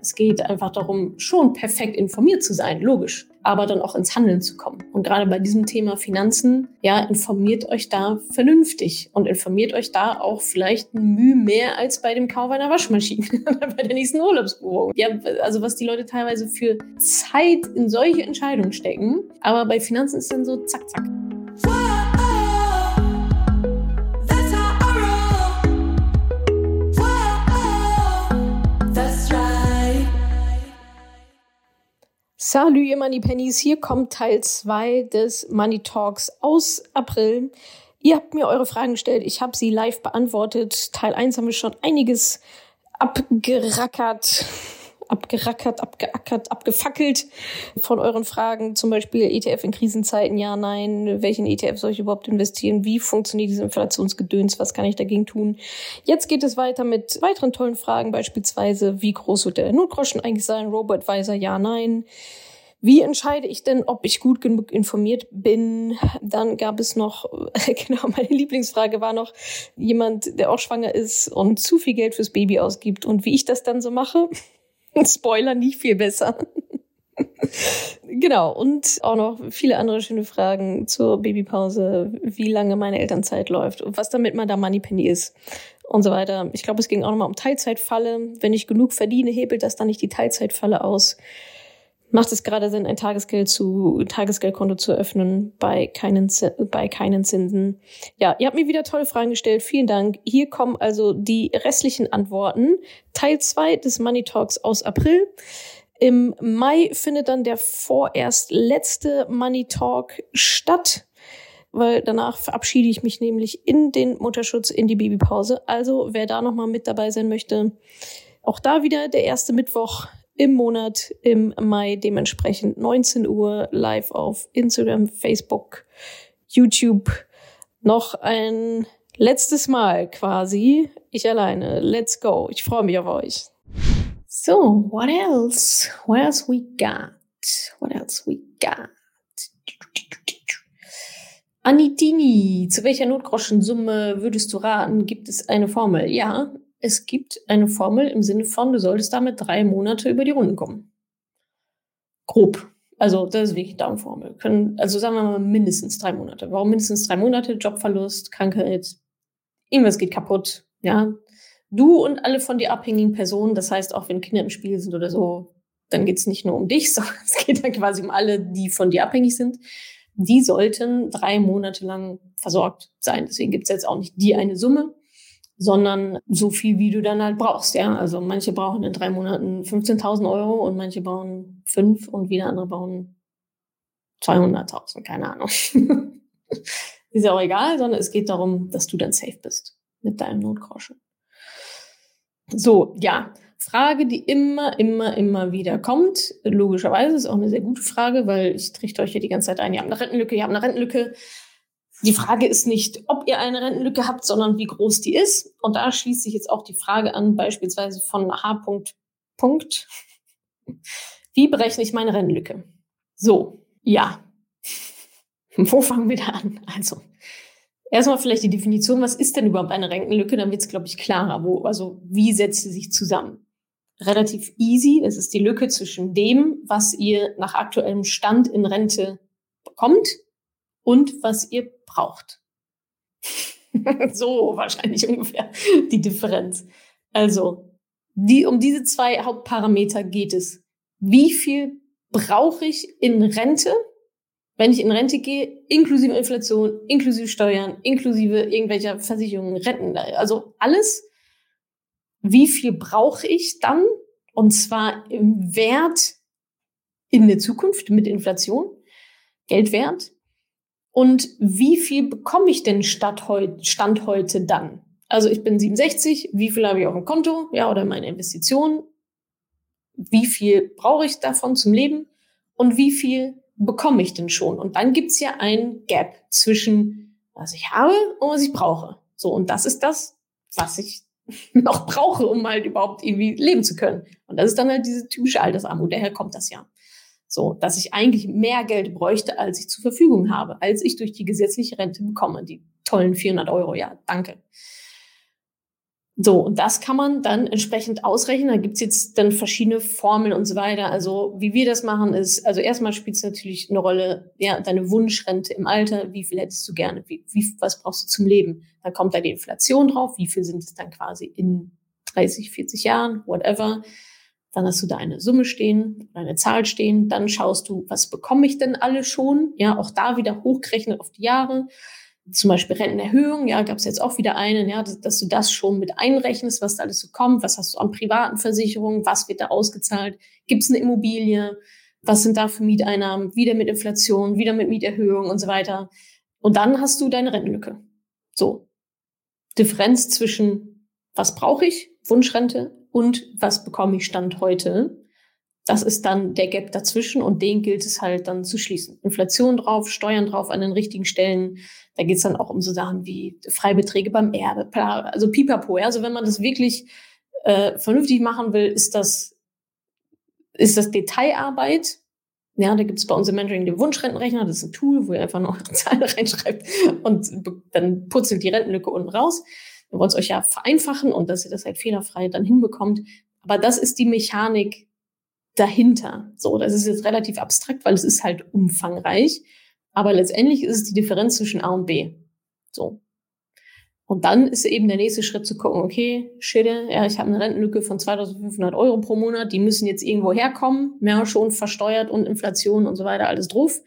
Es geht einfach darum, schon perfekt informiert zu sein, logisch, aber dann auch ins Handeln zu kommen. Und gerade bei diesem Thema Finanzen, ja, informiert euch da vernünftig und informiert euch da auch vielleicht ein Mühe mehr als bei dem Kauf einer Waschmaschine oder bei der nächsten Urlaubsbuchung. Ja, also was die Leute teilweise für Zeit in solche Entscheidungen stecken, aber bei Finanzen ist dann so zack, zack. Salut, ihr Money Pennies. Hier kommt Teil 2 des Money Talks aus April. Ihr habt mir eure Fragen gestellt. Ich habe sie live beantwortet. Teil 1 haben wir schon einiges abgerackert, abgerackert, abgeackert, abgefackelt von euren Fragen. Zum Beispiel ETF in Krisenzeiten, ja, nein. Welchen ETF soll ich überhaupt investieren? Wie funktioniert dieses Inflationsgedöns? Was kann ich dagegen tun? Jetzt geht es weiter mit weiteren tollen Fragen, beispielsweise, wie groß wird der Notgroschen eigentlich sein? Robo-Advisor, ja, nein. Wie entscheide ich denn, ob ich gut genug informiert bin? Dann gab es noch, genau, meine Lieblingsfrage war noch jemand, der auch schwanger ist und zu viel Geld fürs Baby ausgibt und wie ich das dann so mache. Spoiler, nicht viel besser. genau, und auch noch viele andere schöne Fragen zur Babypause, wie lange meine Elternzeit läuft und was damit mal da Moneypenny ist und so weiter. Ich glaube, es ging auch nochmal um Teilzeitfalle. Wenn ich genug verdiene, hebelt das dann nicht die Teilzeitfalle aus macht es gerade Sinn, ein Tagesgeld zu, Tagesgeldkonto zu öffnen bei keinen, bei keinen Zinsen? Ja, ihr habt mir wieder tolle Fragen gestellt. Vielen Dank. Hier kommen also die restlichen Antworten. Teil zwei des Money Talks aus April. Im Mai findet dann der vorerst letzte Money Talk statt, weil danach verabschiede ich mich nämlich in den Mutterschutz, in die Babypause. Also wer da nochmal mit dabei sein möchte, auch da wieder der erste Mittwoch im Monat im Mai dementsprechend 19 Uhr live auf Instagram, Facebook, YouTube. Noch ein letztes Mal quasi. Ich alleine. Let's go. Ich freue mich auf euch. So, what else? What else we got? What else we got? Anitini, zu welcher Notgroschensumme würdest du raten? Gibt es eine Formel? Ja, es gibt eine Formel im Sinne von, du solltest damit drei Monate über die Runden kommen. Grob. Also das ist wirklich Daumenformel. Können, also sagen wir mal mindestens drei Monate. Warum mindestens drei Monate? Jobverlust, Krankheit, irgendwas geht kaputt. Ja, du und alle von dir abhängigen Personen. Das heißt, auch wenn Kinder im Spiel sind oder so, dann geht es nicht nur um dich, sondern es geht dann quasi um alle, die von dir abhängig sind. Die sollten drei Monate lang versorgt sein. Deswegen gibt es jetzt auch nicht die eine Summe, sondern so viel, wie du dann halt brauchst. Ja, also manche brauchen in drei Monaten 15.000 Euro und manche brauchen fünf und wieder andere brauchen 200.000, keine Ahnung. Ist ja auch egal, sondern es geht darum, dass du dann safe bist mit deinem Notgroschen. So, ja, Frage, die immer, immer, immer wieder kommt. Logischerweise ist auch eine sehr gute Frage, weil ich trichte euch ja die ganze Zeit ein, ihr habt eine Rentenlücke, ihr habt eine Rentenlücke. Die Frage ist nicht, ob ihr eine Rentenlücke habt, sondern wie groß die ist. Und da schließt sich jetzt auch die Frage an, beispielsweise von H. Punkt. Wie berechne ich meine Rentenlücke? So, ja. Wo fangen wir da an? Also, erstmal vielleicht die Definition, was ist denn überhaupt eine Rentenlücke? Dann wird es, glaube ich, klarer. Wo, also, wie setzt sie sich zusammen? Relativ easy. Es ist die Lücke zwischen dem, was ihr nach aktuellem Stand in Rente bekommt und was ihr braucht. so wahrscheinlich ungefähr die Differenz. Also, die, um diese zwei Hauptparameter geht es. Wie viel brauche ich in Rente, wenn ich in Rente gehe, inklusive Inflation, inklusive Steuern, inklusive irgendwelcher Versicherungen, Renten, also alles. Wie viel brauche ich dann? Und zwar im Wert in der Zukunft mit Inflation, Geldwert. Und wie viel bekomme ich denn Stand heute dann? Also ich bin 67, wie viel habe ich auf dem Konto, ja, oder meine Investitionen? Wie viel brauche ich davon zum Leben? Und wie viel bekomme ich denn schon? Und dann gibt's ja ein Gap zwischen, was ich habe und was ich brauche. So, und das ist das, was ich noch brauche, um halt überhaupt irgendwie leben zu können. Und das ist dann halt diese typische Altersarmut. Daher kommt das ja. So, dass ich eigentlich mehr Geld bräuchte, als ich zur Verfügung habe, als ich durch die gesetzliche Rente bekomme. Die tollen 400 Euro, ja, danke. So, und das kann man dann entsprechend ausrechnen. Da gibt's jetzt dann verschiedene Formeln und so weiter. Also wie wir das machen ist, also erstmal spielt es natürlich eine Rolle, ja, deine Wunschrente im Alter, wie viel hättest du gerne, wie, wie, was brauchst du zum Leben? Dann kommt da die Inflation drauf, wie viel sind es dann quasi in 30, 40 Jahren, whatever. Dann hast du da eine Summe stehen, eine Zahl stehen. Dann schaust du, was bekomme ich denn alle schon? Ja, auch da wieder hochgerechnet auf die Jahre zum Beispiel Rentenerhöhung, ja, gab es jetzt auch wieder einen, ja, dass, dass, du das schon mit einrechnest, was da alles so kommt, was hast du an privaten Versicherungen, was wird da ausgezahlt, gibt es eine Immobilie, was sind da für Mieteinnahmen, wieder mit Inflation, wieder mit Mieterhöhung und so weiter. Und dann hast du deine Rentenlücke. So. Differenz zwischen was brauche ich, Wunschrente, und was bekomme ich Stand heute. Das ist dann der Gap dazwischen und den gilt es halt dann zu schließen. Inflation drauf, Steuern drauf an den richtigen Stellen. Da geht es dann auch um so Sachen wie Freibeträge beim Erbe, also pipapo. Ja? Also wenn man das wirklich äh, vernünftig machen will, ist das, ist das Detailarbeit. Ja, da gibt es bei uns im Mentoring den Wunschrentenrechner. Das ist ein Tool, wo ihr einfach noch Zahlen reinschreibt und dann putzelt die Rentenlücke unten raus. Wir wollen es euch ja vereinfachen und dass ihr das halt fehlerfrei dann hinbekommt. Aber das ist die Mechanik, dahinter. So, das ist jetzt relativ abstrakt, weil es ist halt umfangreich. Aber letztendlich ist es die Differenz zwischen A und B. So. Und dann ist eben der nächste Schritt zu gucken, okay, shit, ja, ich habe eine Rentenlücke von 2500 Euro pro Monat, die müssen jetzt irgendwo herkommen, mehr schon versteuert und Inflation und so weiter, alles drauf.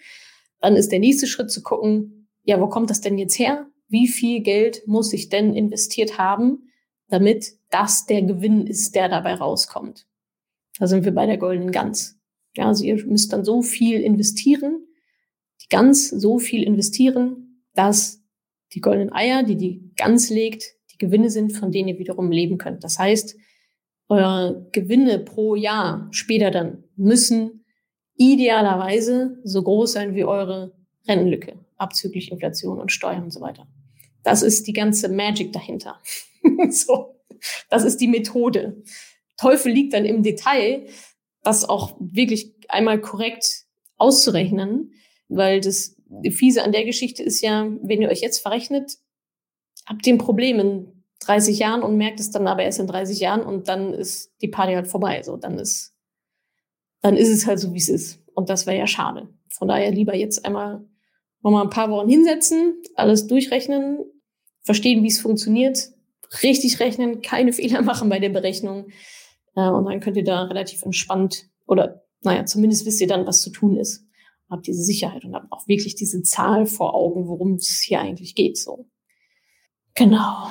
Dann ist der nächste Schritt zu gucken, ja, wo kommt das denn jetzt her? Wie viel Geld muss ich denn investiert haben, damit das der Gewinn ist, der dabei rauskommt? Da sind wir bei der goldenen Gans. Ja, also ihr müsst dann so viel investieren, die Gans so viel investieren, dass die goldenen Eier, die die Gans legt, die Gewinne sind, von denen ihr wiederum leben könnt. Das heißt, eure Gewinne pro Jahr später dann müssen idealerweise so groß sein wie eure Rentenlücke, abzüglich Inflation und Steuern und so weiter. Das ist die ganze Magic dahinter. so, das ist die Methode. Teufel liegt dann im Detail, das auch wirklich einmal korrekt auszurechnen, weil das Fiese an der Geschichte ist ja, wenn ihr euch jetzt verrechnet, habt ihr ein Problem in 30 Jahren und merkt es dann aber erst in 30 Jahren und dann ist die Party halt vorbei. So, dann ist, dann ist es halt so, wie es ist. Und das wäre ja schade. Von daher lieber jetzt einmal nochmal ein paar Wochen hinsetzen, alles durchrechnen, verstehen, wie es funktioniert, richtig rechnen, keine Fehler machen bei der Berechnung äh, und dann könnt ihr da relativ entspannt oder naja, zumindest wisst ihr dann, was zu tun ist. Habt diese Sicherheit und habt auch wirklich diese Zahl vor Augen, worum es hier eigentlich geht. So. Genau.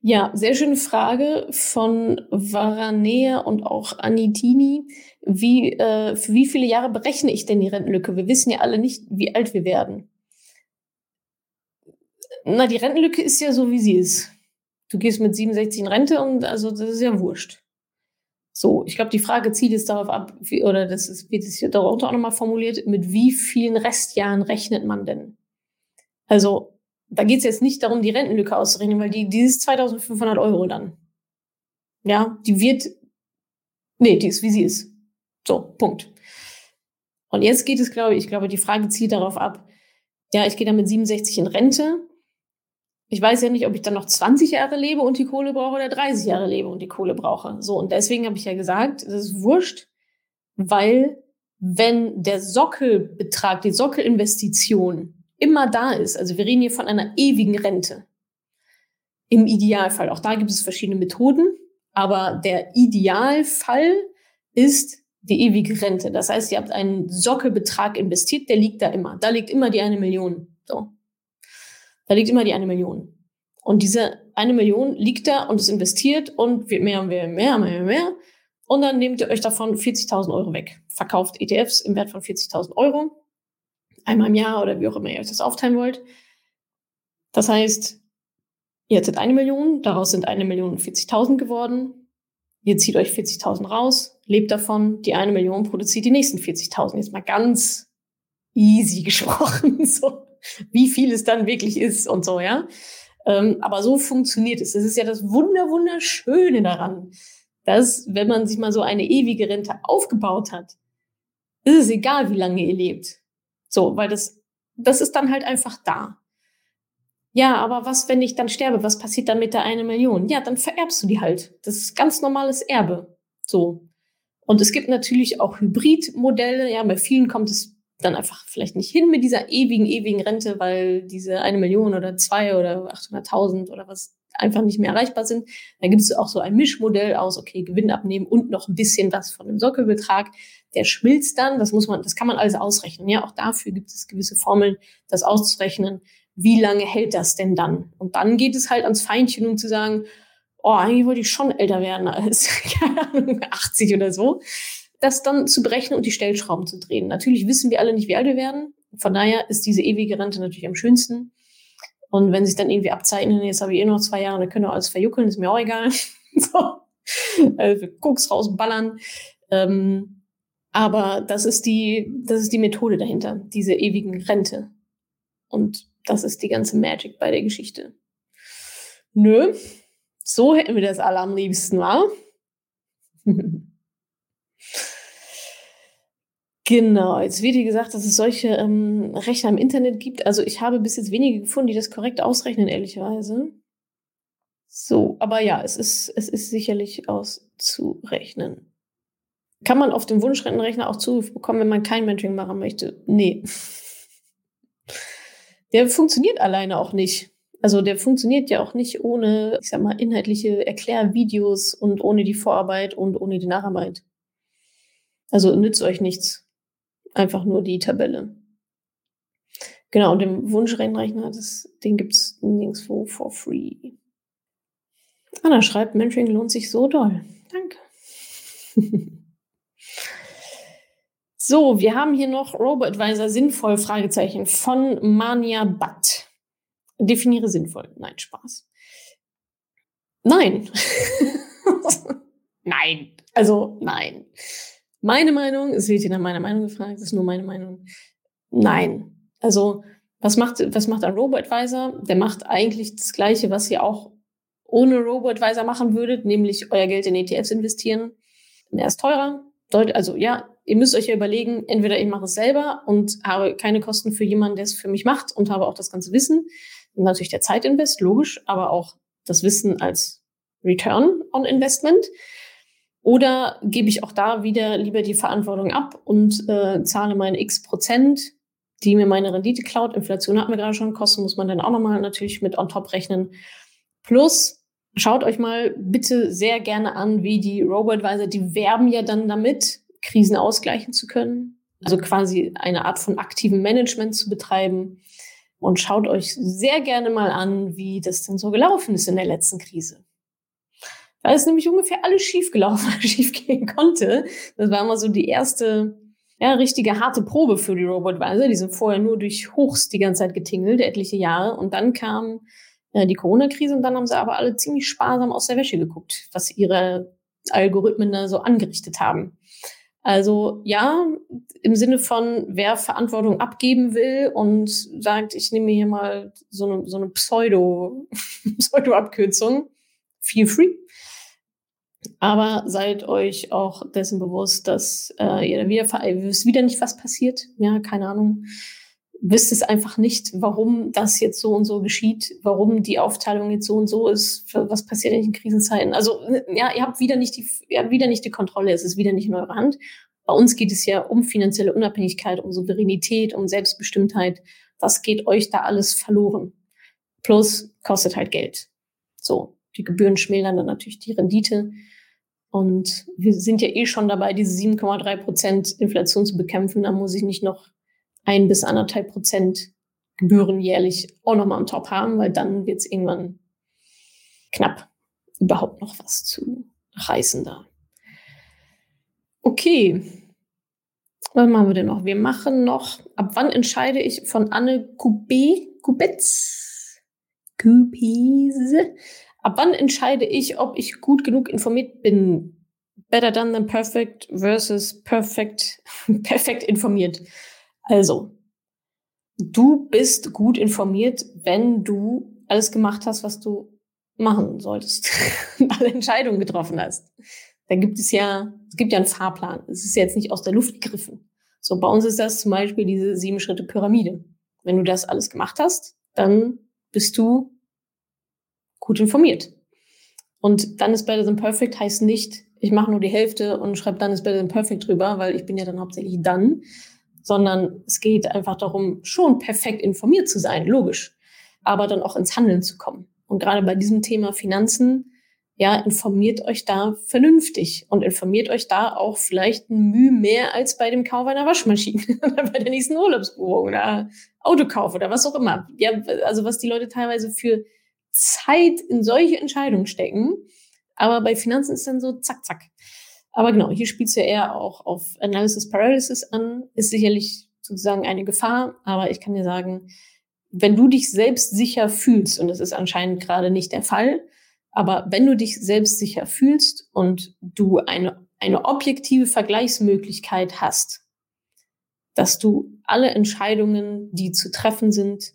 Ja, sehr schöne Frage von Varanea und auch Anitini. Wie, äh, für wie viele Jahre berechne ich denn die Rentenlücke? Wir wissen ja alle nicht, wie alt wir werden. Na, die Rentenlücke ist ja so, wie sie ist du gehst mit 67 in Rente und also das ist ja wurscht. So, ich glaube, die Frage zielt es darauf ab, wie, oder das ist, wird es hier darunter auch nochmal formuliert, mit wie vielen Restjahren rechnet man denn? Also, da geht es jetzt nicht darum, die Rentenlücke auszurechnen, weil die, die ist 2500 Euro dann. Ja, die wird, nee, die ist, wie sie ist. So, Punkt. Und jetzt geht es, glaube ich, ich glaube, die Frage zielt darauf ab, ja, ich gehe dann mit 67 in Rente ich weiß ja nicht, ob ich dann noch 20 Jahre lebe und die Kohle brauche oder 30 Jahre lebe und die Kohle brauche. So, und deswegen habe ich ja gesagt, das ist wurscht, weil wenn der Sockelbetrag, die Sockelinvestition immer da ist, also wir reden hier von einer ewigen Rente, im Idealfall, auch da gibt es verschiedene Methoden, aber der Idealfall ist die ewige Rente. Das heißt, ihr habt einen Sockelbetrag investiert, der liegt da immer. Da liegt immer die eine Million. So. Da liegt immer die eine Million. Und diese eine Million liegt da und ist investiert und wird mehr und mehr und mehr und mehr und mehr. Und dann nehmt ihr euch davon 40.000 Euro weg. Verkauft ETFs im Wert von 40.000 Euro. Einmal im Jahr oder wie auch immer ihr euch das aufteilen wollt. Das heißt, ihr hattet eine Million, daraus sind eine Million und 40.000 geworden. Ihr zieht euch 40.000 raus, lebt davon, die eine Million produziert die nächsten 40.000. Jetzt mal ganz easy gesprochen. So wie viel es dann wirklich ist und so, ja. Ähm, aber so funktioniert es. Das ist ja das Wunder, Wunderschöne daran, dass, wenn man sich mal so eine ewige Rente aufgebaut hat, ist es egal, wie lange ihr lebt. So, weil das, das ist dann halt einfach da. Ja, aber was, wenn ich dann sterbe? Was passiert dann mit der eine Million? Ja, dann vererbst du die halt. Das ist ganz normales Erbe. So. Und es gibt natürlich auch Hybridmodelle. Ja, bei vielen kommt es dann einfach vielleicht nicht hin mit dieser ewigen, ewigen Rente, weil diese eine Million oder zwei oder 800.000 oder was einfach nicht mehr erreichbar sind. Da gibt es auch so ein Mischmodell aus, okay, Gewinn abnehmen und noch ein bisschen was von dem Sockelbetrag. Der schmilzt dann, das muss man, das kann man alles ausrechnen. Ja, auch dafür gibt es gewisse Formeln, das auszurechnen. Wie lange hält das denn dann? Und dann geht es halt ans Feinchen, um zu sagen, oh, eigentlich wollte ich schon älter werden als, keine Ahnung, 80 oder so das dann zu berechnen und die Stellschrauben zu drehen. Natürlich wissen wir alle nicht, wie alt wir werden. Von daher ist diese ewige Rente natürlich am schönsten. Und wenn sich dann irgendwie abzeichnen, jetzt habe ich eh noch zwei Jahre, dann können wir alles verjuckeln, ist mir auch egal. so. Also Koks rausballern. Ähm, aber das ist die, das ist die Methode dahinter, diese ewigen Rente. Und das ist die ganze Magic bei der Geschichte. Nö, so hätten wir das alle am liebsten, wa? Genau, jetzt wird gesagt, dass es solche ähm, Rechner im Internet gibt. Also ich habe bis jetzt wenige gefunden, die das korrekt ausrechnen, ehrlicherweise. So, aber ja, es ist, es ist sicherlich auszurechnen. Kann man auf dem Wunschrentenrechner auch Zugriff bekommen, wenn man kein Mentoring machen möchte? Nee. Der funktioniert alleine auch nicht. Also der funktioniert ja auch nicht ohne, ich sag mal, inhaltliche Erklärvideos und ohne die Vorarbeit und ohne die Nacharbeit. Also nützt euch nichts. Einfach nur die Tabelle. Genau, und den Wunschrennrechner, das, den gibt's nirgendwo for free. Anna schreibt, Mentoring lohnt sich so doll. Danke. so, wir haben hier noch Robo-Advisor sinnvoll, Fragezeichen, von Mania Butt. Definiere sinnvoll. Nein, Spaß. Nein. nein. Also, nein. Meine Meinung, es wird hier nach meiner Meinung gefragt, das ist nur meine Meinung. Nein. Also, was macht, was macht ein Robo-Advisor? Der macht eigentlich das Gleiche, was ihr auch ohne Robo-Advisor machen würdet, nämlich euer Geld in ETFs investieren. Er ist teurer. Also, ja, ihr müsst euch ja überlegen, entweder ich mache es selber und habe keine Kosten für jemanden, der es für mich macht und habe auch das ganze Wissen. Natürlich der Zeitinvest, logisch, aber auch das Wissen als Return on Investment. Oder gebe ich auch da wieder lieber die Verantwortung ab und äh, zahle meine x Prozent, die mir meine Rendite klaut. Inflation hatten wir gerade schon, Kosten muss man dann auch nochmal natürlich mit on top rechnen. Plus, schaut euch mal bitte sehr gerne an, wie die Robo-Advisor, die werben ja dann damit, Krisen ausgleichen zu können. Also quasi eine Art von aktivem Management zu betreiben. Und schaut euch sehr gerne mal an, wie das denn so gelaufen ist in der letzten Krise. Da ist nämlich ungefähr alles schiefgelaufen, was schiefgehen konnte. Das war immer so die erste, ja, richtige harte Probe für die Robotweise. Die sind vorher nur durch Hochs die ganze Zeit getingelt, etliche Jahre. Und dann kam äh, die Corona-Krise und dann haben sie aber alle ziemlich sparsam aus der Wäsche geguckt, was ihre Algorithmen da so angerichtet haben. Also ja, im Sinne von, wer Verantwortung abgeben will und sagt, ich nehme hier mal so eine, so eine Pseudo, Pseudo-Abkürzung, feel free. Aber seid euch auch dessen bewusst, dass äh, ihr wieder, wisst wieder nicht, was passiert. Ja, keine Ahnung. Wisst es einfach nicht, warum das jetzt so und so geschieht, warum die Aufteilung jetzt so und so ist, was passiert in Krisenzeiten. Also ja, ihr habt wieder nicht die, ihr habt wieder nicht die Kontrolle, es ist wieder nicht in eurer Hand. Bei uns geht es ja um finanzielle Unabhängigkeit, um Souveränität, um Selbstbestimmtheit. Was geht euch da alles verloren? Plus kostet halt Geld. So, die Gebühren schmälern dann natürlich die Rendite. Und wir sind ja eh schon dabei, diese 7,3 Prozent Inflation zu bekämpfen. Da muss ich nicht noch ein bis anderthalb Prozent Gebühren jährlich auch nochmal am Top haben, weil dann wird es irgendwann knapp, überhaupt noch was zu reißen da. Okay. Was machen wir denn noch? Wir machen noch, ab wann entscheide ich von Anne Kubé, Kubetz, Kubese, Ab wann entscheide ich, ob ich gut genug informiert bin? Better done than perfect versus perfect, perfekt informiert. Also, du bist gut informiert, wenn du alles gemacht hast, was du machen solltest. alle Entscheidungen getroffen hast. Da gibt es ja, es gibt ja einen Fahrplan. Es ist jetzt nicht aus der Luft gegriffen. So, bei uns ist das zum Beispiel diese sieben Schritte Pyramide. Wenn du das alles gemacht hast, dann bist du gut informiert. Und dann ist Better Than Perfect heißt nicht, ich mache nur die Hälfte und schreibe dann ist Better Than Perfect drüber, weil ich bin ja dann hauptsächlich dann, sondern es geht einfach darum, schon perfekt informiert zu sein, logisch, aber dann auch ins Handeln zu kommen. Und gerade bei diesem Thema Finanzen, ja, informiert euch da vernünftig und informiert euch da auch vielleicht ein Mühe mehr als bei dem Kauf einer Waschmaschine oder bei der nächsten Urlaubsbuchung oder Autokauf oder was auch immer. Ja, also was die Leute teilweise für Zeit in solche Entscheidungen stecken. Aber bei Finanzen ist dann so zack, zack. Aber genau, hier spielt es ja eher auch auf Analysis Paralysis an, ist sicherlich sozusagen eine Gefahr. Aber ich kann dir sagen, wenn du dich selbst sicher fühlst, und das ist anscheinend gerade nicht der Fall, aber wenn du dich selbst sicher fühlst und du eine, eine objektive Vergleichsmöglichkeit hast, dass du alle Entscheidungen, die zu treffen sind,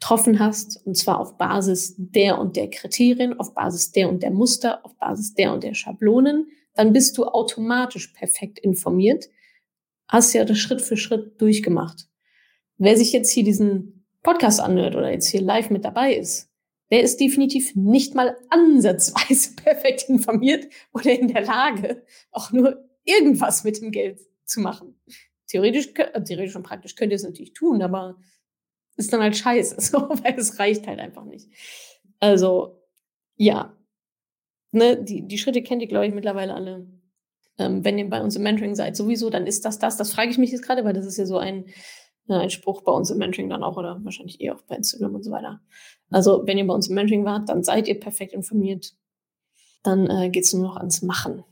getroffen hast, und zwar auf Basis der und der Kriterien, auf Basis der und der Muster, auf Basis der und der Schablonen, dann bist du automatisch perfekt informiert, hast ja das Schritt für Schritt durchgemacht. Wer sich jetzt hier diesen Podcast anhört oder jetzt hier live mit dabei ist, der ist definitiv nicht mal ansatzweise perfekt informiert oder in der Lage, auch nur irgendwas mit dem Geld zu machen. Theoretisch, äh, theoretisch und praktisch könnt ihr es natürlich tun, aber ist dann halt scheiße, so, weil es reicht halt einfach nicht. Also, ja. Ne, die, die Schritte kennt ihr, glaube ich, mittlerweile alle. Ähm, wenn ihr bei uns im Mentoring seid, sowieso, dann ist das das. Das frage ich mich jetzt gerade, weil das ist ja so ein, äh, ein Spruch bei uns im Mentoring dann auch oder wahrscheinlich eher auch bei Instagram und so weiter. Also, wenn ihr bei uns im Mentoring wart, dann seid ihr perfekt informiert. Dann äh, geht es nur noch ans Machen.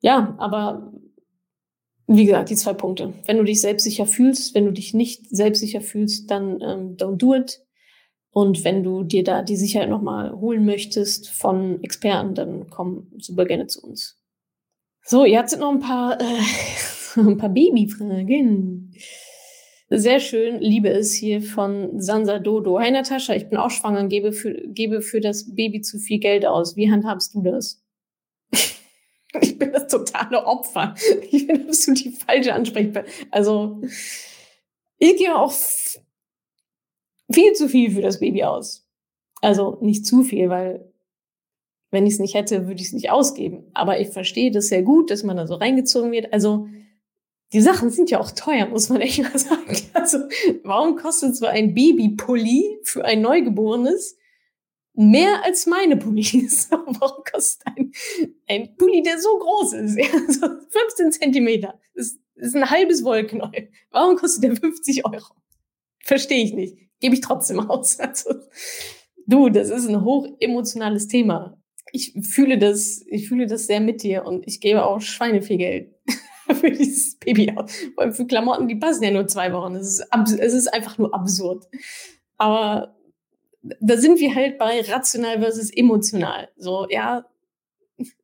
Ja, aber wie gesagt, die zwei Punkte. Wenn du dich selbstsicher fühlst, wenn du dich nicht selbstsicher fühlst, dann ähm, don't do it. Und wenn du dir da die Sicherheit nochmal holen möchtest von Experten, dann komm super gerne zu uns. So, jetzt sind noch ein paar, äh, ein paar Babyfragen. Sehr schön, liebe es hier von Sansa Dodo. Hi Natascha, ich bin auch schwanger und gebe für, gebe für das Baby zu viel Geld aus. Wie handhabst du das? Ich bin das totale Opfer. Ich bin absolut die falsche Ansprechperson. Also, ich gebe auch viel zu viel für das Baby aus. Also nicht zu viel, weil wenn ich es nicht hätte, würde ich es nicht ausgeben. Aber ich verstehe das sehr gut, dass man da so reingezogen wird. Also die Sachen sind ja auch teuer, muss man echt mal sagen. Also warum kostet so ein Babypulli für ein Neugeborenes mehr als meine Pullis. Warum kostet ein, ein Pulli, der so groß ist? Ja, so 15 Zentimeter. Das ist ein halbes Wollknäuel. Warum kostet der 50 Euro? Verstehe ich nicht. Gebe ich trotzdem aus. Also, du, das ist ein hoch emotionales Thema. Ich fühle das, ich fühle das sehr mit dir und ich gebe auch Schweine viel Geld für dieses Baby aus. Vor allem für Klamotten, die passen ja nur zwei Wochen. Es ist, es ist einfach nur absurd. Aber da sind wir halt bei rational versus emotional. So, ja,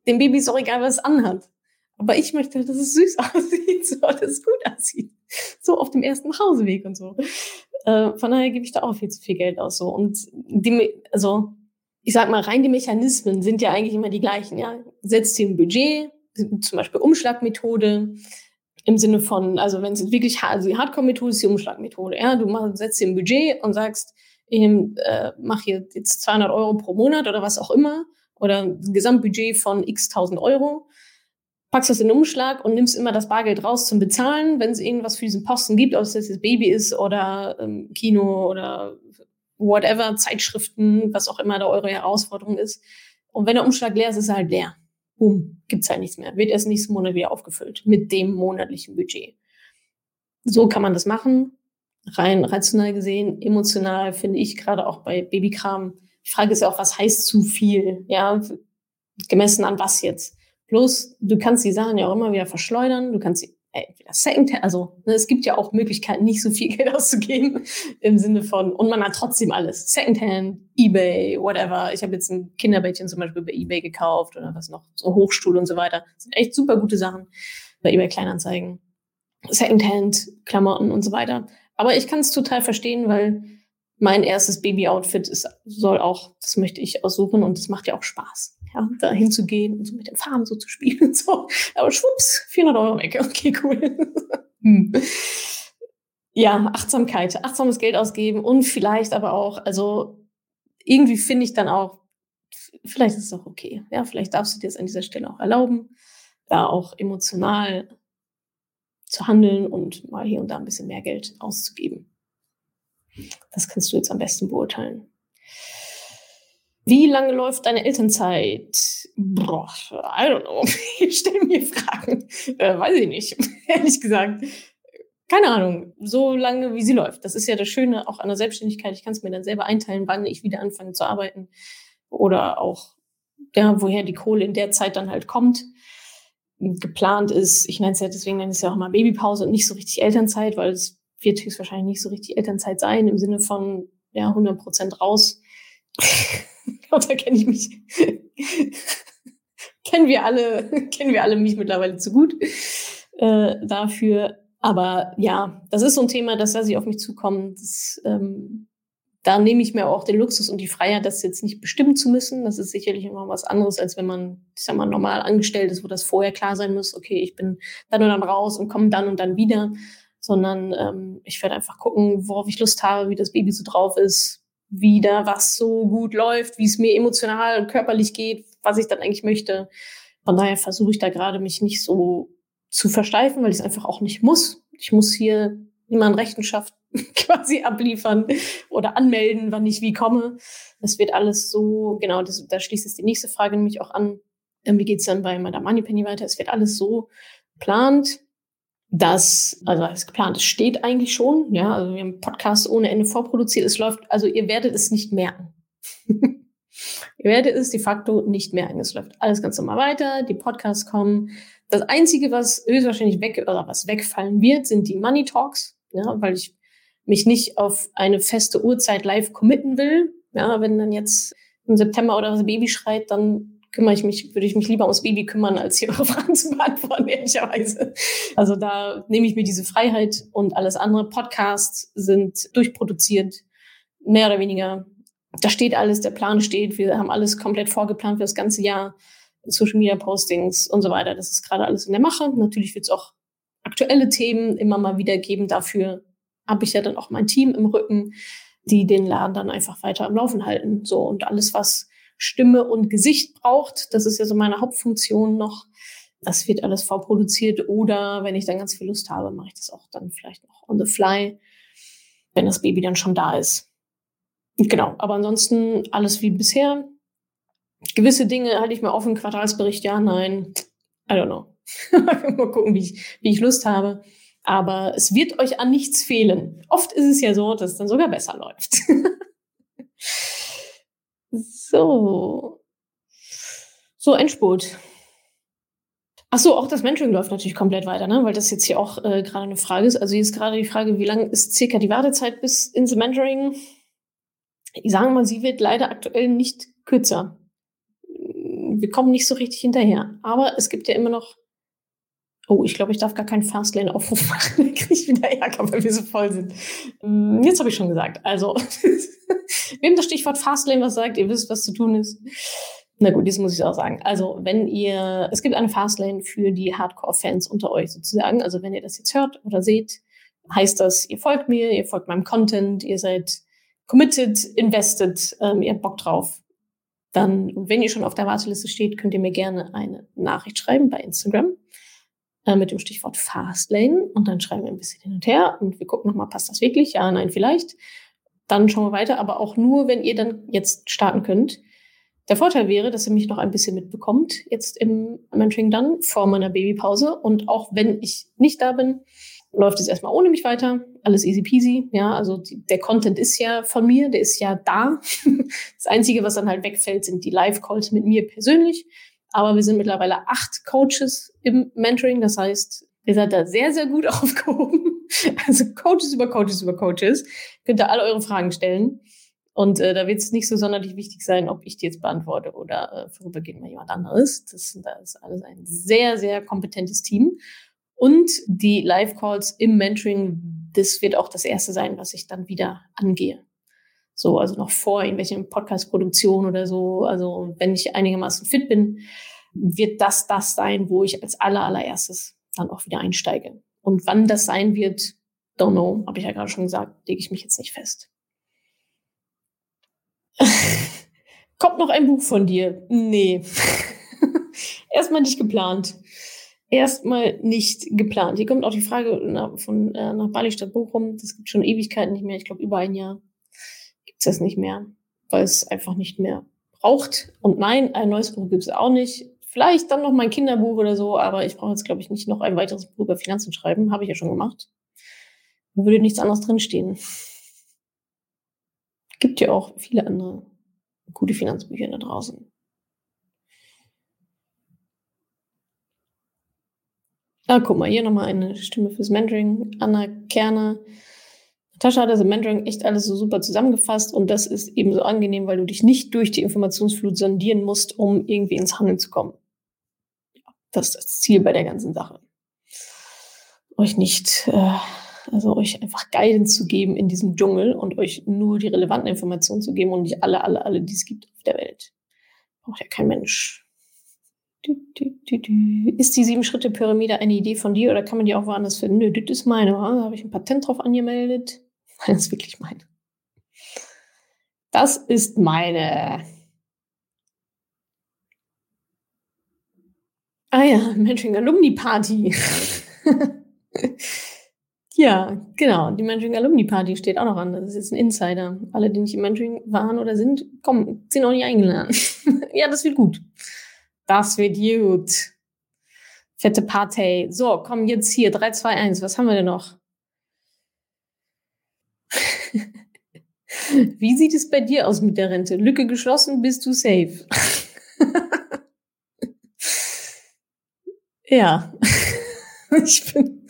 dem Baby ist auch egal, was es anhat. Aber ich möchte, dass es süß aussieht, so, dass es gut aussieht. So auf dem ersten Hauseweg und so. Äh, von daher gebe ich da auch viel zu viel Geld aus. So. Und die, also, ich sag mal, rein die Mechanismen sind ja eigentlich immer die gleichen, ja. Setzt dir ein Budget, zum Beispiel Umschlagmethode, im Sinne von, also wenn es wirklich, also die Hardcore-Methode ist die Umschlagmethode, ja. Du machst, setzt dir ein Budget und sagst, ich äh, mache hier jetzt 200 Euro pro Monat oder was auch immer oder ein Gesamtbudget von x tausend Euro, packst das in den Umschlag und nimmst immer das Bargeld raus zum Bezahlen, wenn es irgendwas für diesen Posten gibt, ob es jetzt Baby ist oder ähm, Kino oder whatever, Zeitschriften, was auch immer da eure Herausforderung ist. Und wenn der Umschlag leer ist, ist er halt leer. Boom, gibt's halt nichts mehr. Wird erst nächsten Monat wieder aufgefüllt mit dem monatlichen Budget. So kann man das machen rein rational gesehen, emotional finde ich gerade auch bei Babykram. Die Frage ist ja auch, was heißt zu viel? Ja, gemessen an was jetzt? Bloß, du kannst die Sachen ja auch immer wieder verschleudern. Du kannst sie entweder Secondhand, also ne, es gibt ja auch Möglichkeiten, nicht so viel Geld auszugeben im Sinne von, und man hat trotzdem alles. Secondhand, Ebay, whatever. Ich habe jetzt ein Kinderbettchen zum Beispiel bei Ebay gekauft oder was noch, so Hochstuhl und so weiter. Das sind echt super gute Sachen bei Ebay Kleinanzeigen. Secondhand, Klamotten und so weiter. Aber ich kann es total verstehen, weil mein erstes Baby-Outfit ist, soll auch, das möchte ich aussuchen und das macht ja auch Spaß, ja, da hinzugehen und so mit den Farben so zu spielen und so. Aber schwupps, 400 Euro weg. Okay, cool. hm. ja, Achtsamkeit, achtsames Geld ausgeben und vielleicht aber auch, also irgendwie finde ich dann auch, vielleicht ist es auch okay. Ja, vielleicht darfst du dir das an dieser Stelle auch erlauben, da auch emotional zu handeln und mal hier und da ein bisschen mehr Geld auszugeben. Das kannst du jetzt am besten beurteilen. Wie lange läuft deine Elternzeit? Boah, I don't know. Ich stelle mir Fragen. Äh, weiß ich nicht, ehrlich gesagt. Keine Ahnung, so lange, wie sie läuft. Das ist ja das Schöne auch an der Selbstständigkeit. Ich kann es mir dann selber einteilen, wann ich wieder anfange zu arbeiten. Oder auch, ja, woher die Kohle in der Zeit dann halt kommt. Geplant ist, ich nenne es ja deswegen nenne ich es ja auch mal Babypause und nicht so richtig Elternzeit, weil es wird höchstwahrscheinlich nicht so richtig Elternzeit sein, im Sinne von, ja, 100 Prozent raus. da kenne ich mich. kennen wir alle, kennen wir alle mich mittlerweile zu gut äh, dafür. Aber ja, das ist so ein Thema, das lasse ich auf mich zukommen. Das, ähm, da nehme ich mir auch den Luxus und die Freiheit, das jetzt nicht bestimmen zu müssen. Das ist sicherlich immer was anderes, als wenn man, ich sag mal, normal angestellt ist, wo das vorher klar sein muss, okay, ich bin dann und dann raus und komme dann und dann wieder. Sondern ähm, ich werde einfach gucken, worauf ich Lust habe, wie das Baby so drauf ist, wie da was so gut läuft, wie es mir emotional und körperlich geht, was ich dann eigentlich möchte. Von daher versuche ich da gerade mich nicht so zu versteifen, weil ich es einfach auch nicht muss. Ich muss hier niemand Rechenschaft quasi abliefern oder anmelden, wann ich wie komme. Das wird alles so, genau, das, da schließt es die nächste Frage nämlich auch an. Ähm, wie geht's dann bei Madame Moneypenny weiter? Es wird alles so geplant, das, also als geplant, es steht eigentlich schon, ja, also wir haben Podcasts ohne Ende vorproduziert, es läuft, also ihr werdet es nicht merken. ihr werdet es de facto nicht merken. Es läuft alles ganz normal weiter, die Podcasts kommen. Das Einzige, was höchstwahrscheinlich weg, oder was wegfallen wird, sind die Money Talks, ja, weil ich mich nicht auf eine feste Uhrzeit live committen will. Ja, wenn dann jetzt im September oder das Baby schreit, dann kümmere ich mich, würde ich mich lieber ums Baby kümmern, als hier eure Fragen zu beantworten, ehrlicherweise. Also da nehme ich mir diese Freiheit und alles andere. Podcasts sind durchproduziert, mehr oder weniger. Da steht alles, der Plan steht, wir haben alles komplett vorgeplant für das ganze Jahr. Social Media Postings und so weiter. Das ist gerade alles in der Mache. Natürlich wird es auch aktuelle Themen immer mal wieder geben. Dafür habe ich ja dann auch mein Team im Rücken, die den Laden dann einfach weiter am Laufen halten. So und alles, was Stimme und Gesicht braucht. Das ist ja so meine Hauptfunktion noch. Das wird alles vorproduziert oder wenn ich dann ganz viel Lust habe, mache ich das auch dann vielleicht noch on the fly, wenn das Baby dann schon da ist. Genau, aber ansonsten alles wie bisher. Gewisse Dinge halte ich mir offen, Quartalsbericht, ja, nein, I don't know. Mal gucken, wie ich, wie ich Lust habe. Aber es wird euch an nichts fehlen. Oft ist es ja so, dass es dann sogar besser läuft. So. So, Endspurt. Ach so, auch das Mentoring läuft natürlich komplett weiter, ne? weil das jetzt hier auch äh, gerade eine Frage ist. Also hier ist gerade die Frage, wie lang ist circa die Wartezeit bis ins Mentoring? Ich sage mal, sie wird leider aktuell nicht kürzer. Wir kommen nicht so richtig hinterher. Aber es gibt ja immer noch. Oh, ich glaube, ich darf gar keinen Fastlane-Aufruf machen. Dann kriege ich wieder Ärger, weil wir so voll sind. Hm, jetzt habe ich schon gesagt. Also Wem das Stichwort Fastlane was sagt, ihr wisst, was zu tun ist. Na gut, dies muss ich auch sagen. Also, wenn ihr, es gibt eine Fastlane für die Hardcore-Fans unter euch sozusagen. Also, wenn ihr das jetzt hört oder seht, heißt das, ihr folgt mir, ihr folgt meinem Content, ihr seid committed, invested, ähm, ihr habt Bock drauf. Dann, wenn ihr schon auf der Warteliste steht, könnt ihr mir gerne eine Nachricht schreiben bei Instagram äh, mit dem Stichwort Fastlane und dann schreiben wir ein bisschen hin und her und wir gucken nochmal, passt das wirklich? Ja, nein, vielleicht dann schauen wir weiter, aber auch nur, wenn ihr dann jetzt starten könnt. Der Vorteil wäre, dass ihr mich noch ein bisschen mitbekommt, jetzt im Mentoring dann, vor meiner Babypause. Und auch wenn ich nicht da bin, läuft es erstmal ohne mich weiter. Alles easy peasy. Ja, also die, der Content ist ja von mir, der ist ja da. Das Einzige, was dann halt wegfällt, sind die Live-Calls mit mir persönlich. Aber wir sind mittlerweile acht Coaches im Mentoring. Das heißt, ihr seid da sehr, sehr gut aufgehoben. Also Coaches über Coaches über Coaches. Könnt ihr alle eure Fragen stellen. Und äh, da wird es nicht so sonderlich wichtig sein, ob ich die jetzt beantworte oder äh, vorübergehend mal jemand anderes. Das, das ist alles ein sehr, sehr kompetentes Team. Und die Live-Calls im Mentoring, das wird auch das erste sein, was ich dann wieder angehe. So, also noch vor irgendwelchen Podcast-Produktionen oder so. Also wenn ich einigermaßen fit bin, wird das das sein, wo ich als aller, allererstes dann auch wieder einsteige. Und wann das sein wird, don't know, habe ich ja gerade schon gesagt, lege ich mich jetzt nicht fest. Kommt noch ein Buch von dir? Nee. Erstmal nicht geplant. Erstmal nicht geplant. Hier kommt auch die Frage nach, von, äh, nach Bali statt Bochum. Das gibt schon Ewigkeiten nicht mehr. Ich glaube, über ein Jahr gibt es das nicht mehr, weil es einfach nicht mehr braucht. Und nein, ein neues Buch gibt es auch nicht. Vielleicht dann noch mein Kinderbuch oder so, aber ich brauche jetzt, glaube ich, nicht noch ein weiteres Buch über Finanzen schreiben. Habe ich ja schon gemacht. Da würde nichts anderes drinstehen. Gibt ja auch viele andere gute Finanzbücher da draußen. Ah, guck mal, hier nochmal eine Stimme fürs Mentoring. Anna Kerner. Natascha hat das im Mentoring echt alles so super zusammengefasst und das ist eben so angenehm, weil du dich nicht durch die Informationsflut sondieren musst, um irgendwie ins Handeln zu kommen. Ja, das ist das Ziel bei der ganzen Sache. Euch nicht, äh, also euch einfach Guidance zu geben in diesem Dschungel und euch nur die relevanten Informationen zu geben und nicht alle, alle, alle, die es gibt auf der Welt. Braucht ja kein Mensch. Du, du, du, ist die Sieben-Schritte-Pyramide eine Idee von dir oder kann man die auch woanders finden? Nö, das ist meine. Da habe ich ein Patent drauf angemeldet. Das ist wirklich meine. Das ist meine. Ah ja, Mentoring Alumni Party. ja, genau. Die Mentoring Alumni Party steht auch noch an. Das ist jetzt ein Insider. Alle, die nicht im Mentoring waren oder sind, kommen, sind auch nicht eingeladen. ja, das wird gut. Das wird gut. Fette Party. So, komm jetzt hier. 3, 2, 1. Was haben wir denn noch? Wie sieht es bei dir aus mit der Rente? Lücke geschlossen, bist du safe? ja. ich bin,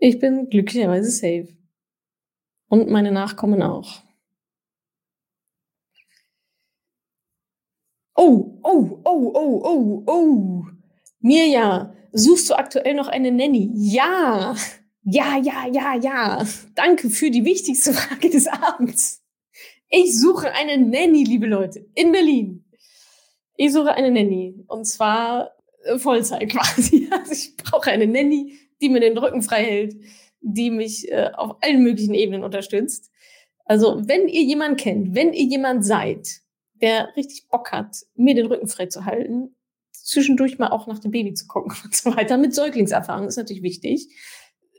ich bin glücklicherweise safe. Und meine Nachkommen auch. Oh, oh, oh, oh, oh, oh. Mirja, suchst du aktuell noch eine Nanny? Ja. Ja, ja, ja, ja. Danke für die wichtigste Frage des Abends. Ich suche eine Nanny, liebe Leute, in Berlin. Ich suche eine Nanny. Und zwar äh, Vollzeit quasi. Also ich brauche eine Nanny, die mir den Rücken frei hält, die mich äh, auf allen möglichen Ebenen unterstützt. Also, wenn ihr jemanden kennt, wenn ihr jemand seid, der richtig Bock hat, mir den Rücken frei zu halten, zwischendurch mal auch nach dem Baby zu gucken und so weiter, mit Säuglingserfahrung ist natürlich wichtig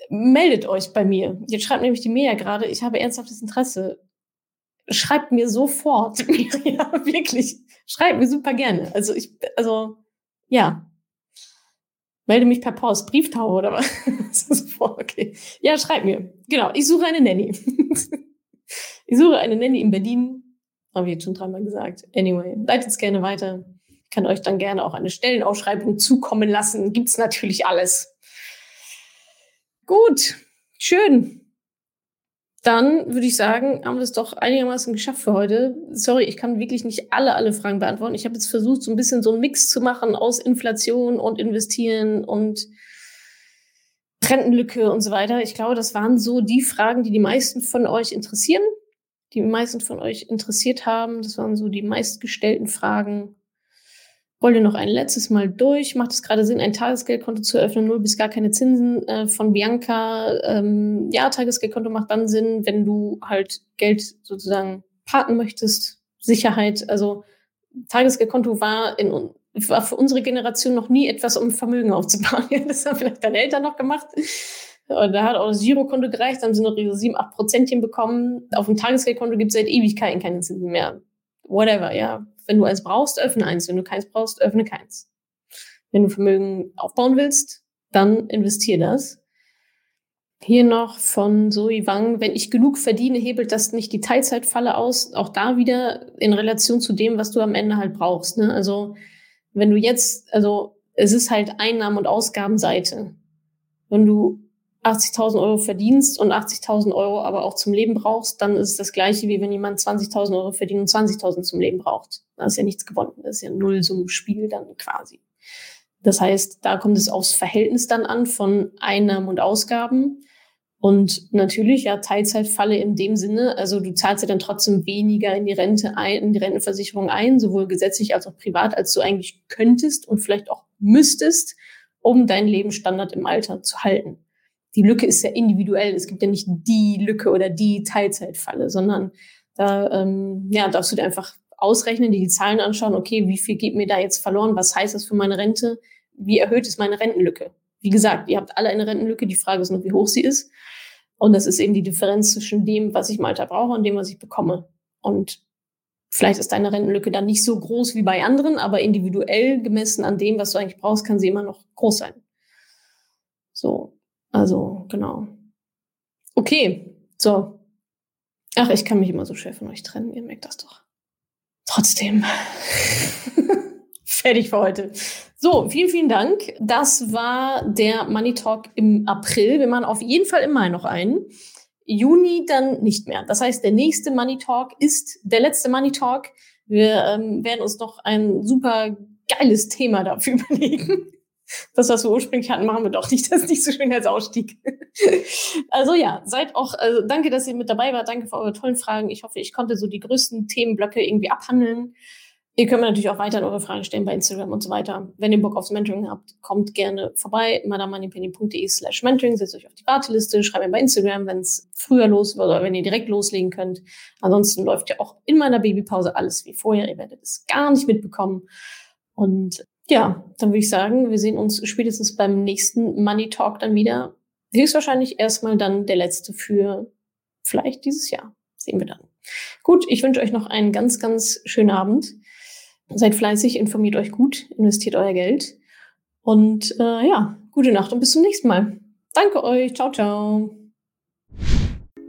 meldet euch bei mir. Jetzt schreibt nämlich die Mia gerade, ich habe ernsthaftes Interesse. Schreibt mir sofort. ja, wirklich. Schreibt mir super gerne. Also ich, also, ja. Melde mich per Post, Brieftaube oder was? okay. Ja, schreibt mir. Genau, ich suche eine Nanny. ich suche eine Nanny in Berlin. Habe ich jetzt schon dreimal gesagt. Anyway, leitet es gerne weiter. Ich kann euch dann gerne auch eine Stellenausschreibung zukommen lassen. Gibt's natürlich alles. Gut, schön. Dann würde ich sagen, haben wir es doch einigermaßen geschafft für heute. Sorry, ich kann wirklich nicht alle, alle Fragen beantworten. Ich habe jetzt versucht, so ein bisschen so einen Mix zu machen aus Inflation und Investieren und Rentenlücke und so weiter. Ich glaube, das waren so die Fragen, die die meisten von euch interessieren, die meisten von euch interessiert haben. Das waren so die meistgestellten Fragen wollte noch ein letztes Mal durch. Macht es gerade Sinn, ein Tagesgeldkonto zu eröffnen, null bis gar keine Zinsen äh, von Bianca? Ähm, ja, Tagesgeldkonto macht dann Sinn, wenn du halt Geld sozusagen parken möchtest, Sicherheit. Also Tagesgeldkonto war in war für unsere Generation noch nie etwas, um Vermögen aufzubauen. das haben vielleicht deine Eltern noch gemacht. Und da hat auch das Girokonto gereicht, haben sie noch ihre 7, 8 Prozentchen bekommen. Auf dem Tagesgeldkonto gibt es seit Ewigkeiten keine Zinsen mehr. Whatever, ja. Wenn du eins brauchst, öffne eins. Wenn du keins brauchst, öffne keins. Wenn du Vermögen aufbauen willst, dann investier das. Hier noch von Zoe Wang, wenn ich genug verdiene, hebelt das nicht die Teilzeitfalle aus. Auch da wieder in Relation zu dem, was du am Ende halt brauchst. Ne? Also wenn du jetzt, also es ist halt Einnahmen- und Ausgabenseite. Wenn du 80.000 Euro verdienst und 80.000 Euro aber auch zum Leben brauchst, dann ist es das gleiche, wie wenn jemand 20.000 Euro verdient und 20.000 zum Leben braucht. Da ist ja nichts gewonnen. Das ist ja ein Nullsummenspiel dann quasi. Das heißt, da kommt es aufs Verhältnis dann an von Einnahmen und Ausgaben. Und natürlich, ja, Teilzeitfalle in dem Sinne, also du zahlst ja dann trotzdem weniger in die Rente ein, in die Rentenversicherung ein, sowohl gesetzlich als auch privat, als du eigentlich könntest und vielleicht auch müsstest, um deinen Lebensstandard im Alter zu halten die Lücke ist ja individuell. Es gibt ja nicht die Lücke oder die Teilzeitfalle, sondern da ähm, ja, darfst du dir einfach ausrechnen, die, die Zahlen anschauen, okay, wie viel geht mir da jetzt verloren, was heißt das für meine Rente, wie erhöht ist meine Rentenlücke. Wie gesagt, ihr habt alle eine Rentenlücke, die Frage ist nur, wie hoch sie ist. Und das ist eben die Differenz zwischen dem, was ich im Alter brauche und dem, was ich bekomme. Und vielleicht ist deine Rentenlücke dann nicht so groß wie bei anderen, aber individuell gemessen an dem, was du eigentlich brauchst, kann sie immer noch groß sein. So, also genau. Okay, so. Ach, ich kann mich immer so schwer von euch trennen, ihr merkt das doch. Trotzdem. Fertig für heute. So, vielen, vielen Dank. Das war der Money Talk im April. Wir machen auf jeden Fall im Mai noch einen. Juni dann nicht mehr. Das heißt, der nächste Money Talk ist der letzte Money Talk. Wir ähm, werden uns noch ein super geiles Thema dafür überlegen. Das, was wir ursprünglich hatten, machen wir doch nicht. Das ist nicht so schön als Ausstieg. Also ja, seid auch, also danke, dass ihr mit dabei wart. Danke für eure tollen Fragen. Ich hoffe, ich konnte so die größten Themenblöcke irgendwie abhandeln. Ihr könnt mir natürlich auch weiterhin eure Fragen stellen bei Instagram und so weiter. Wenn ihr Bock aufs Mentoring habt, kommt gerne vorbei. madamoneypenny.de slash mentoring. Setzt euch auf die Warteliste. Schreibt mir bei Instagram, wenn es früher los wird oder wenn ihr direkt loslegen könnt. Ansonsten läuft ja auch in meiner Babypause alles wie vorher. Ihr werdet es gar nicht mitbekommen. Und ja, dann würde ich sagen, wir sehen uns spätestens beim nächsten Money Talk dann wieder. Höchstwahrscheinlich erstmal dann der letzte für vielleicht dieses Jahr. Sehen wir dann. Gut, ich wünsche euch noch einen ganz, ganz schönen Abend. Seid fleißig, informiert euch gut, investiert euer Geld. Und äh, ja, gute Nacht und bis zum nächsten Mal. Danke euch. Ciao, ciao.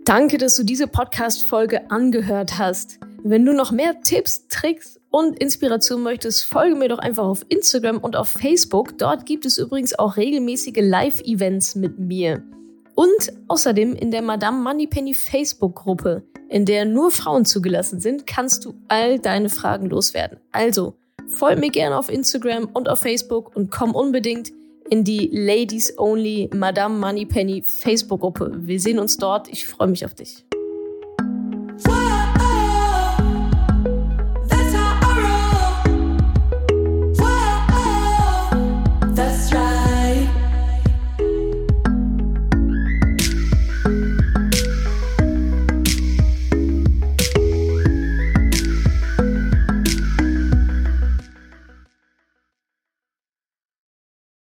Danke, dass du diese Podcast-Folge angehört hast. Wenn du noch mehr Tipps, Tricks und Inspiration möchtest, folge mir doch einfach auf Instagram und auf Facebook. Dort gibt es übrigens auch regelmäßige Live-Events mit mir. Und außerdem in der Madame Moneypenny Facebook-Gruppe, in der nur Frauen zugelassen sind, kannst du all deine Fragen loswerden. Also, folg mir gerne auf Instagram und auf Facebook und komm unbedingt in die Ladies Only Madame Moneypenny Facebook-Gruppe. Wir sehen uns dort. Ich freue mich auf dich.